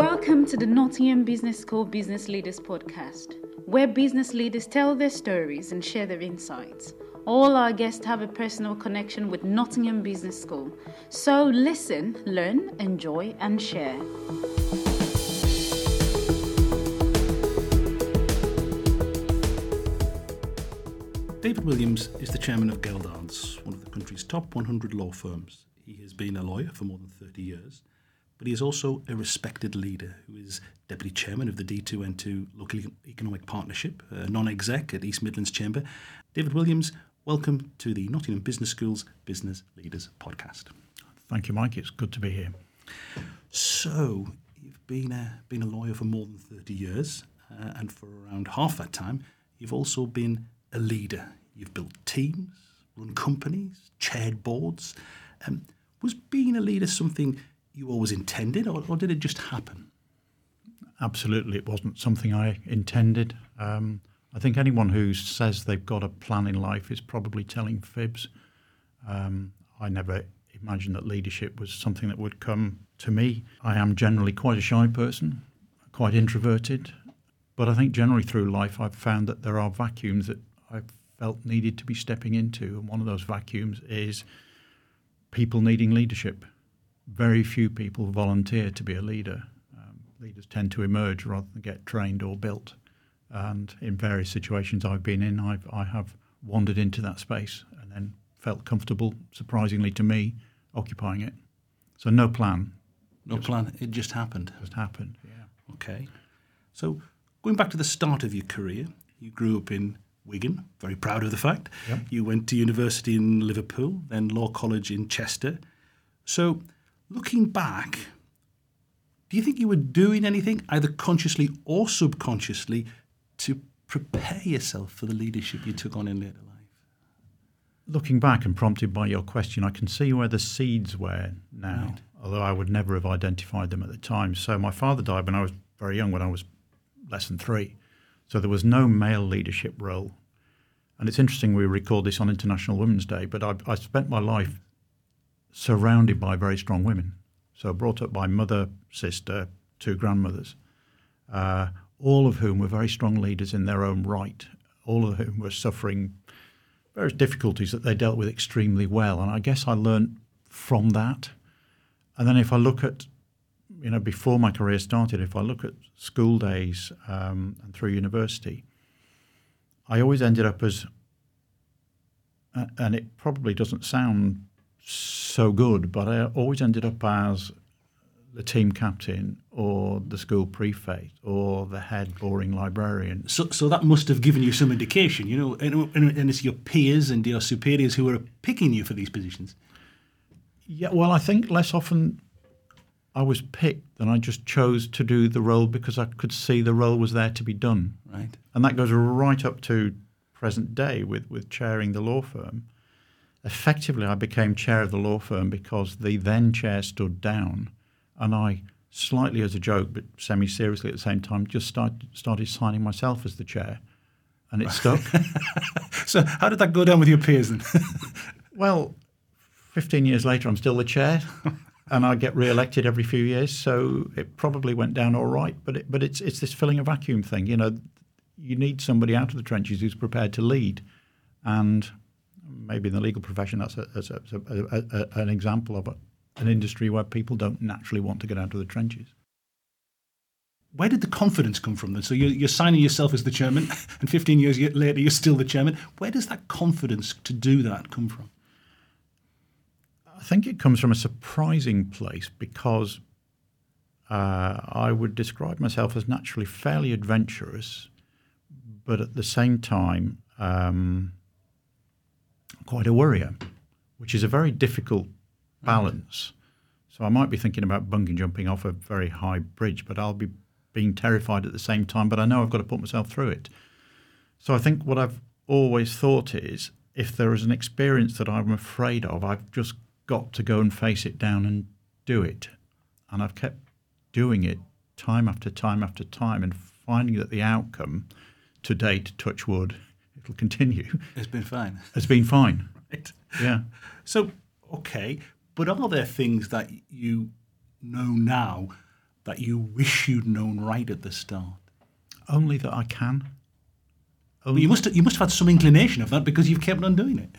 Welcome to the Nottingham Business School Business Leaders Podcast, where business leaders tell their stories and share their insights. All our guests have a personal connection with Nottingham Business School. So listen, learn, enjoy, and share. David Williams is the chairman of Geldards, one of the country's top 100 law firms. He has been a lawyer for more than 30 years, but he is also a respected leader who is deputy chairman of the D2N2 Local Economic Partnership, a non-exec at East Midlands Chamber. David Williams, welcome to the Nottingham Business School's Business Leaders podcast. Thank you, Mike. It's good to be here. So, you've been a, been a lawyer for more than 30 years, uh, and for around half that time, you've also been a leader. You've built teams, run companies, chaired boards. Um, was being a leader something you always intended, or, or, did it just happen? Absolutely, it wasn't something I intended. Um, I think anyone who says they've got a plan in life is probably telling fibs. Um, I never imagined that leadership was something that would come to me. I am generally quite a shy person, quite introverted, but I think generally through life I've found that there are vacuums that I felt needed to be stepping into. And one of those vacuums is people needing leadership. Very few people volunteer to be a leader. Um, leaders tend to emerge rather than get trained or built. And in various situations I've been in, I've, I have wandered into that space and then felt comfortable, surprisingly to me, occupying it. So no plan. No just, plan. It just happened. Just happened. Yeah. Okay. So going back to the start of your career, you grew up in Wigan, very proud of the fact. Yep. You went to university in Liverpool, then Law College in Chester. So, looking back, do you think you were doing anything, either consciously or subconsciously, to prepare yourself for the leadership you took on in later life? Looking back and prompted by your question, I can see where the seeds were now, right. although I would never have identified them at the time. So, my father died when I was very young, when I was less than three. So there was no male leadership role. And it's interesting we record this on International Women's Day, but I, I spent my life surrounded by very strong women. So brought up by mother, sister, two grandmothers, uh, all of whom were very strong leaders in their own right, all of whom were suffering various difficulties that they dealt with extremely well. And I guess I learned from that. And then if I look at you know, before my career started, if I look at school days um, and through university, I always ended up as, and it probably doesn't sound so good, but I always ended up as the team captain or the school prefect or the head boring librarian. So, so that must have given you some indication, you know, and, and it's your peers and your superiors who are picking you for these positions. Yeah, well, I think less often I was picked than I just chose to do the role because I could see the role was there to be done. Right. And that goes right up to present day with, with chairing the law firm. Effectively, I became chair of the law firm because the then chair stood down and I, slightly as a joke but semi seriously at the same time, just start, started signing myself as the chair. And it stuck. so, how did that go down with your peers then? well, 15 years later, I'm still the chair and I get re-elected every few years, so it probably went down all right. But it, but it's it's this filling a vacuum thing. You know, you need somebody out of the trenches who's prepared to lead, and maybe in the legal profession that's, a, that's a, a, an example of an industry where people don't naturally want to get out of the trenches. Where did the confidence come from then? So you're, you're signing yourself as the chairman, and 15 years later you're still the chairman. Where does that confidence to do that come from? I think it comes from a surprising place because uh, I would describe myself as naturally fairly adventurous, but at the same time, um, quite a worrier, which is a very difficult balance. So I might be thinking about bungee jumping off a very high bridge, but I'll be being terrified at the same time, but I know I've got to put myself through it. So I think what I've always thought is if there is an experience that I'm afraid of, I've just got to go and face it down and do it. And I've kept doing it time after time after time and finding that the outcome to date, touch wood, it'll continue. It's been fine. It's been fine. Right. Yeah. So, okay. But are there things that you know now that you wish you'd known right at the start? Only that I can. Well, you must you must have had some inclination of that because you've kept on doing it.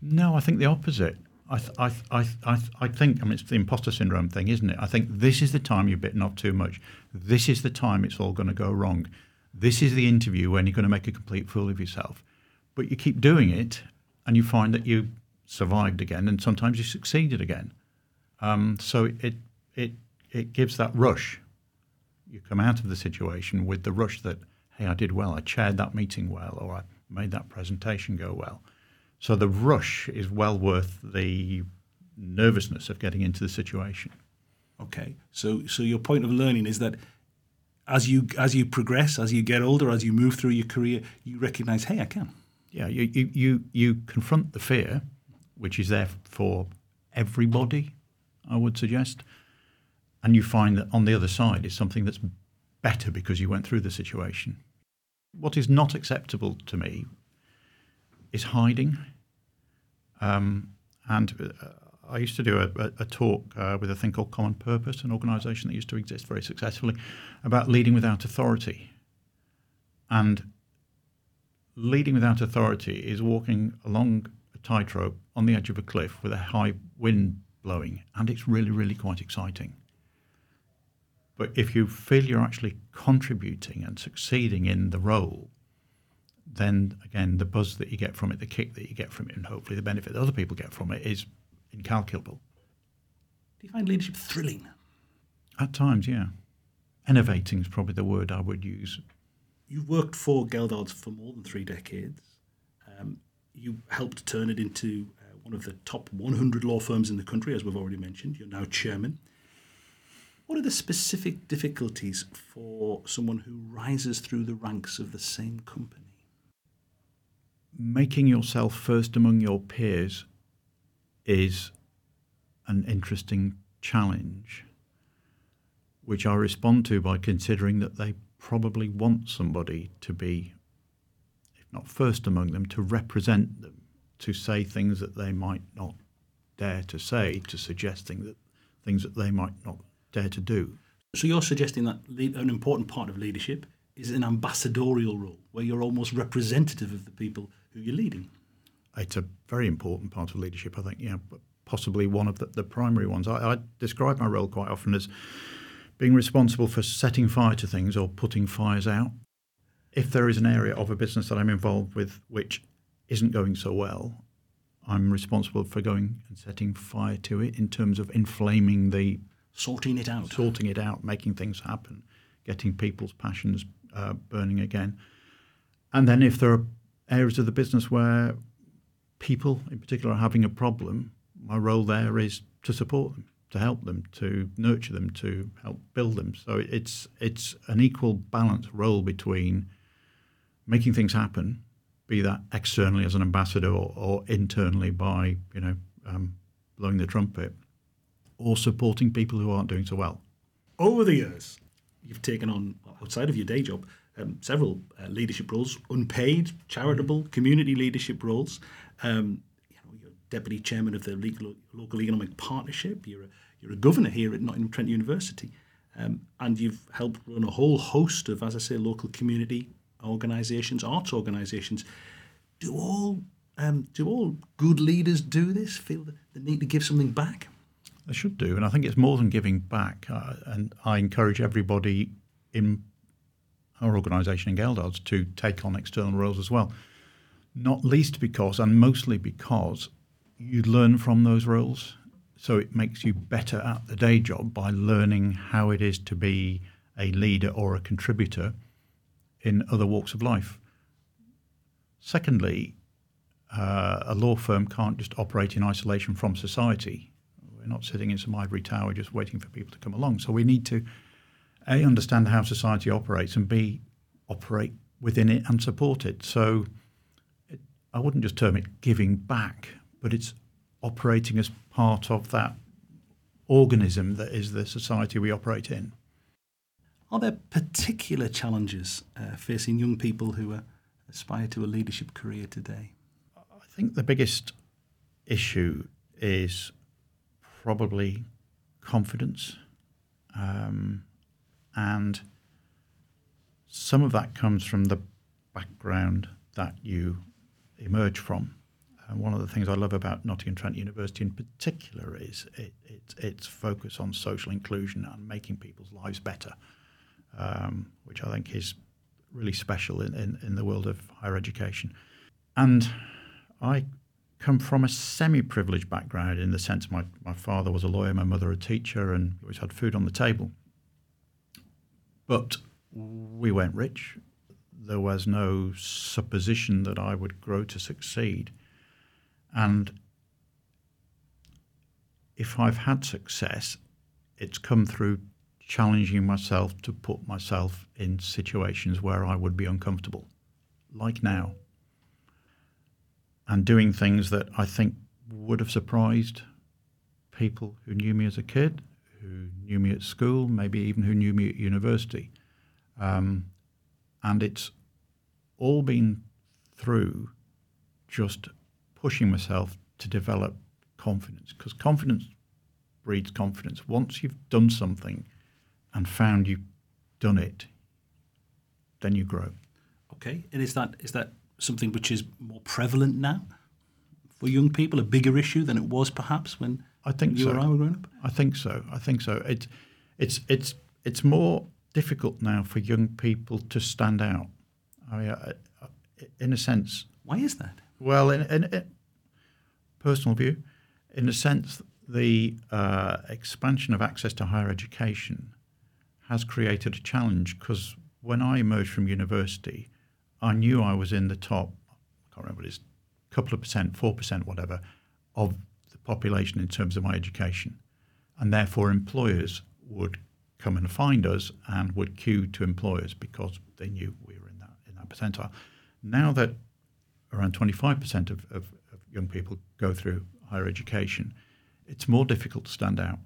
No, I think the opposite. I, th- I, th- I, th- I, th- I think, I mean, it's the imposter syndrome thing, isn't it? I think this is the time you're bitten off too much. This is the time it's all going to go wrong. This is the interview when you're going to make a complete fool of yourself. But you keep doing it and you find that you survived again and sometimes you succeeded again. Um, so it, it, it gives that rush. You come out of the situation with the rush that, hey, I did well, I chaired that meeting well, or I made that presentation go well. So the rush is well worth the nervousness of getting into the situation. Okay, so so your point of learning is that as you as you progress, as you get older, as you move through your career, you recognise, hey, I can. Yeah, you you you, you confront the fear, which is there for everybody, I would suggest, and you find that on the other side is something that's better because you went through the situation. What is not acceptable to me is hiding. Um, and uh, I used to do a, a, a talk uh, with a thing called Common Purpose, an organisation that used to exist very successfully, about leading without authority. And leading without authority is walking along a tightrope on the edge of a cliff with a high wind blowing, and it's really, really quite exciting. But if you feel you're actually contributing and succeeding in the role, then again, the buzz that you get from it, the kick that you get from it, and hopefully the benefit that other people get from it is incalculable. Do you find leadership thrilling? At times, yeah. Innovating is probably the word I would use. You've worked for Geldards for more than three decades. Um, you helped turn it into uh, one of the top 100 law firms in the country, as we've already mentioned. You're now chairman. What are the specific difficulties for someone who rises through the ranks of the same company? Making yourself first among your peers is an interesting challenge, which I respond to by considering that they probably want somebody to be, if not first among them, to represent them, to say things that they might not dare to say, to suggest things that, things that they might not dare to do. So you're suggesting that an important part of leadership is an ambassadorial role, where you're almost representative of the people who you're leading. It's a very important part of leadership, I think. Yeah, possibly one of the, the primary ones. I, I describe my role quite often as being responsible for setting fire to things or putting fires out. If there is an area of a business that I'm involved with which isn't going so well, I'm responsible for going and setting fire to it in terms of inflaming the sorting it out, sorting it out, making things happen, getting people's passions uh, burning again. And then if there are areas of the business where people in particular are having a problem, my role there is to support them, to help them, to nurture them, to help build them. So it's it's an equal balance role between making things happen, be that externally as an ambassador or, or internally by you know um, blowing the trumpet, or supporting people who aren't doing so well. Over the years, you've taken on outside of your day job um, several uh, leadership roles, unpaid, charitable, community leadership roles. Um, you know, you're deputy chairman of the legal, local economic partnership. You're a, you're a governor here at Nottingham Trent University, um, and you've helped run a whole host of, as I say, local community organisations, arts organisations. Do all um, do all good leaders do this? Feel the, the need to give something back? They should do, and I think it's more than giving back. Uh, and I encourage everybody in our organisation in Geldards to take on external roles as well not least because, and mostly because, you learn from those roles. So it makes you better at the day job by learning how it is to be a leader or a contributor in other walks of life. Secondly, uh, a law firm can't just operate in isolation from society. We're not sitting in some ivory tower just waiting for people to come along. So we need to a understand how society operates and b operate within it and support it. So I wouldn't just term it giving back, but it's operating as part of that organism that is the society we operate in. Are there particular challenges uh, facing young people who uh, aspire to a leadership career today? I think the biggest issue is probably confidence Um, and some of that comes from the background that you emerge from. And one of the things I love about Nottingham Trent University in particular is it, it, its focus on social inclusion and making people's lives better, um, which I think is really special in, in, in the world of higher education. And I come from a semi-privileged background in the sense my, my father was a lawyer, my mother a teacher, and always had food on the table. But we weren't rich. There was no supposition that I would grow to succeed. And if I've had success, it's come through challenging myself to put myself in situations where I would be uncomfortable, like now and doing things that I think would have surprised people who knew me as a kid, who knew me at school, maybe even who knew me at university. Um, and it's all been through just pushing myself to develop confidence because confidence breeds confidence. Once you've done something and found you've done it, then you grow. Okay, and is that is that something which is more prevalent now for young people, a bigger issue than it was perhaps when I think you so. or I were growing up? I think so. I think so. It's it's it's it's more difficult now for young people to stand out. I mean, I, I, in a sense. Why is that? Well, in, in, in personal view, in a sense, the uh, expansion of access to higher education has created a challenge because when I emerged from university, I knew I was in the top, I can't remember what it is, a couple of percent, 4%, whatever, of population in terms of my education. And therefore, employers would come and find us and would queue to employers because they knew we were in that, in that percentile. Now that around 25% of, of, of young people go through higher education, it's more difficult to stand out.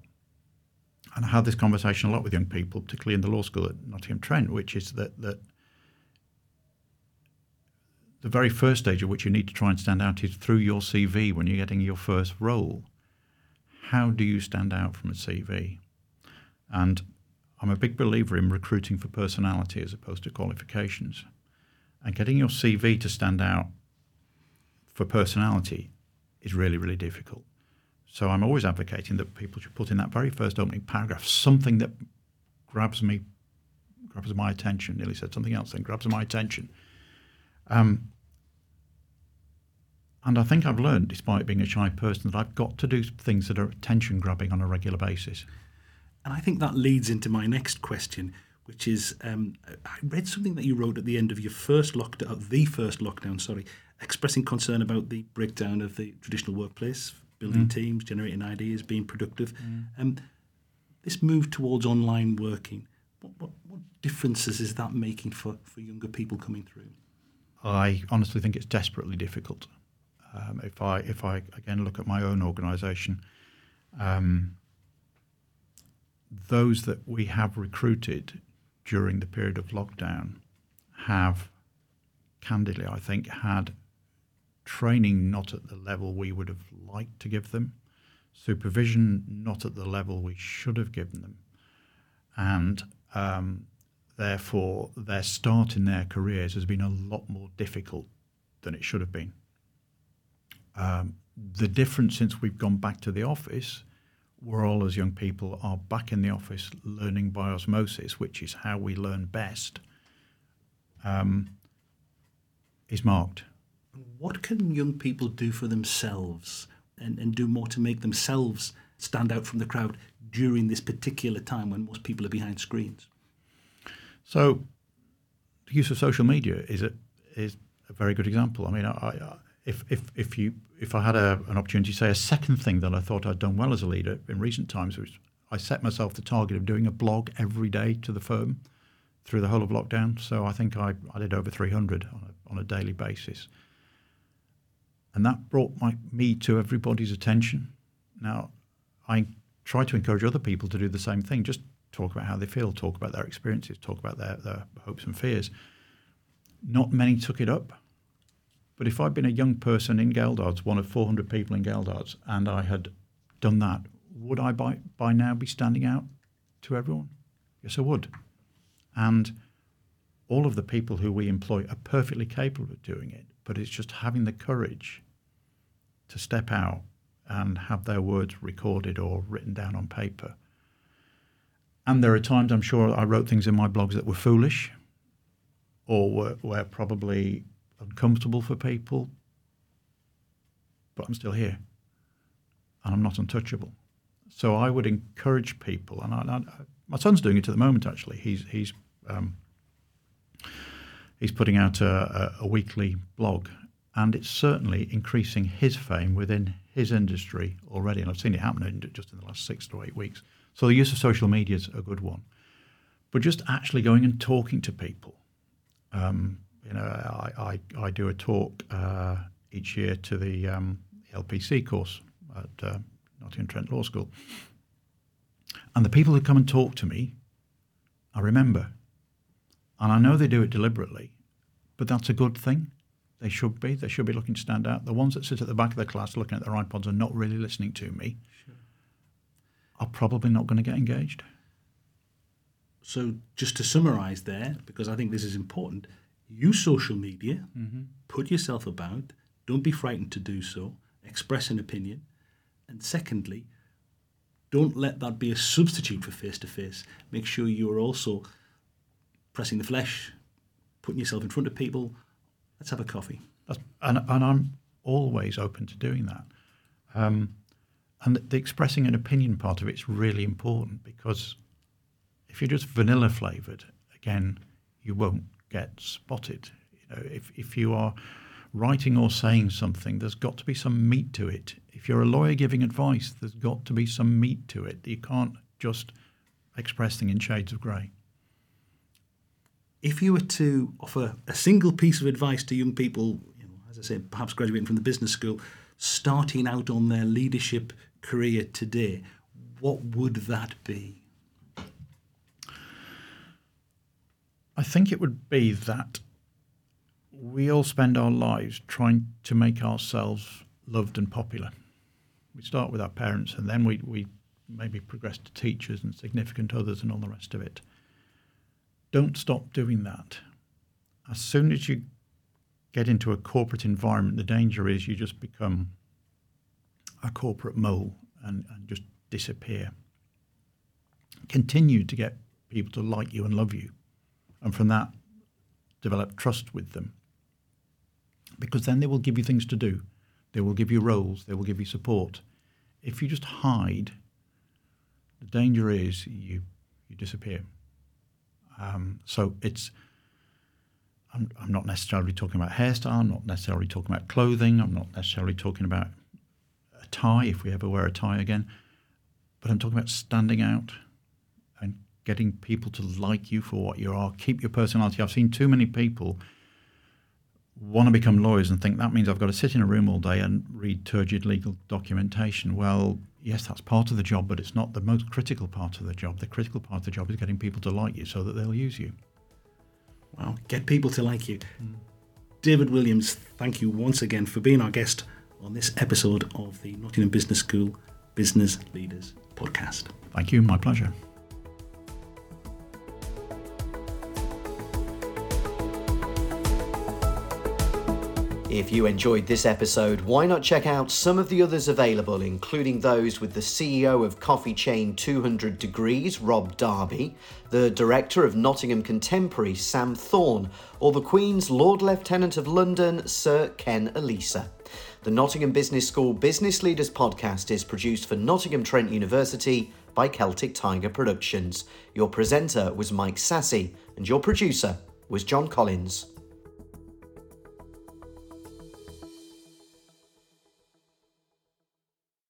And I had this conversation a lot with young people, particularly in the law school at Nottingham Trent, which is that, that the very first stage at which you need to try and stand out is through your CV when you're getting your first role. How do you stand out from a CV? And I'm a big believer in recruiting for personality as opposed to qualifications. And getting your CV to stand out for personality is really, really difficult. So I'm always advocating that people should put in that very first opening paragraph something that grabs me, grabs my attention. Nearly said something else, then grabs my attention um, and I think I've learned, despite being a shy person, that I've got to do things that are attention grabbing on a regular basis. And I think that leads into my next question, which is um, I read something that you wrote at the end of your first lockdown, the first lockdown, sorry, expressing concern about the breakdown of the traditional workplace, building mm. teams, generating ideas, being productive. Mm. Um, this move towards online working, what, what, what differences is that making for, for younger people coming through? I honestly think it's desperately difficult. Um, if I if I again look at my own organisation, um, those that we have recruited during the period of lockdown have, candidly, I think, had training not at the level we would have liked to give them, supervision not at the level we should have given them, and um, Therefore, their start in their careers has been a lot more difficult than it should have been. Um, the difference since we've gone back to the office, we're all as young people are back in the office learning by osmosis, which is how we learn best, um, is marked. What can young people do for themselves and, and do more to make themselves stand out from the crowd during this particular time when most people are behind screens? So, the use of social media is a is a very good example. I mean, I, I, if if if you if I had a, an opportunity to say a second thing that I thought I'd done well as a leader in recent times was I set myself the target of doing a blog every day to the firm through the whole of lockdown. So I think I, I did over 300 on a, on a daily basis. And that brought my, me to everybody's attention. Now, I try to encourage other people to do the same thing. Just talk about how they feel, talk about their experiences, talk about their, their hopes and fears. Not many took it up. But if I'd been a young person in Geldards, one of 400 people in Geldards, and I had done that, would I by, by now be standing out? to everyone? Yes, I would. And all of the people who we employ are perfectly capable of doing it, but it's just having the courage to step out and have their words recorded or written down on paper. And there are times I'm sure I wrote things in my blogs that were foolish or were, were probably uncomfortable for people, but I'm still here and I'm not untouchable. So I would encourage people, and I, I, my son's doing it at the moment. Actually, he's he's um, he's putting out a, a, a, weekly blog, and it's certainly increasing his fame within his industry already. And I've seen it happen just in the last six to eight weeks. So the use of social media is a good one, but just actually going and talking to people. Um, you know, I, I, I, do a talk uh, each year to the um, LPC course at uh, Nottingham Trent Law School. And the people who come and talk to me, I remember. And I know they do it deliberately, but that's a good thing. They should be. They should be looking to stand out. The ones that sit at the back of the class looking at their iPods are not really listening to me sure. Are probably not going to get engaged. So, just to summarize there, because I think this is important, use social media, mm-hmm. put yourself about, don't be frightened to do so, express an opinion, and secondly, don't let that be a substitute for face to face. Make sure you are also pressing the flesh, putting yourself in front of people. Let's have a coffee. and, and I'm always open to doing that. Um, and the, expressing an opinion part of it is really important because if you're just vanilla flavored, again, you won't get spotted. You know, if if you are writing or saying something, there's got to be some meat to it. If you're a lawyer giving advice, there's got to be some meat to it. You can't just express things in shades of grey. If you were to offer a single piece of advice to young people, you know, as I say, perhaps graduating from the business school, starting out on their leadership career today, what would that be? I think it would be that we all spend our lives trying to make ourselves loved and popular. We start with our parents and then we, we maybe progress to teachers and significant others and all the rest of it. Don't stop doing that. As soon as you get into a corporate environment, the danger is you just become a corporate mole and, and just disappear. Continue to get people to like you and love you. And from that, develop trust with them because then they will give you things to do. They will give you roles. They will give you support. If you just hide, the danger is you you disappear. Um, so it's. I'm, I'm not necessarily talking about hairstyle. I'm not necessarily talking about clothing. I'm not necessarily talking about a tie if we ever wear a tie again. But I'm talking about standing out and getting people to like you for what you are. Keep your personality. I've seen too many people want to become lawyers and think that means I've got to sit in a room all day and read turgid legal documentation. Well, yes, that's part of the job, but it's not the most critical part of the job. The critical part of the job is getting people to like you so that they'll use you. Well, get people to like you. Mm. David Williams, thank you once again for being our guest on this episode of the Nottingham Business School Business Leaders Podcast. Thank you, my pleasure. If you enjoyed this episode, why not check out some of the others available, including those with the CEO of coffee chain 200 Degrees, Rob Darby, the director of Nottingham Contemporary, Sam Thorne, or the Queen's Lord Lieutenant of London, Sir Ken Olisa. The Nottingham Business School Business Leaders podcast is produced for Nottingham Trent University by Celtic Tiger Productions. Your presenter was Mike Sassi, and your producer was John Collins.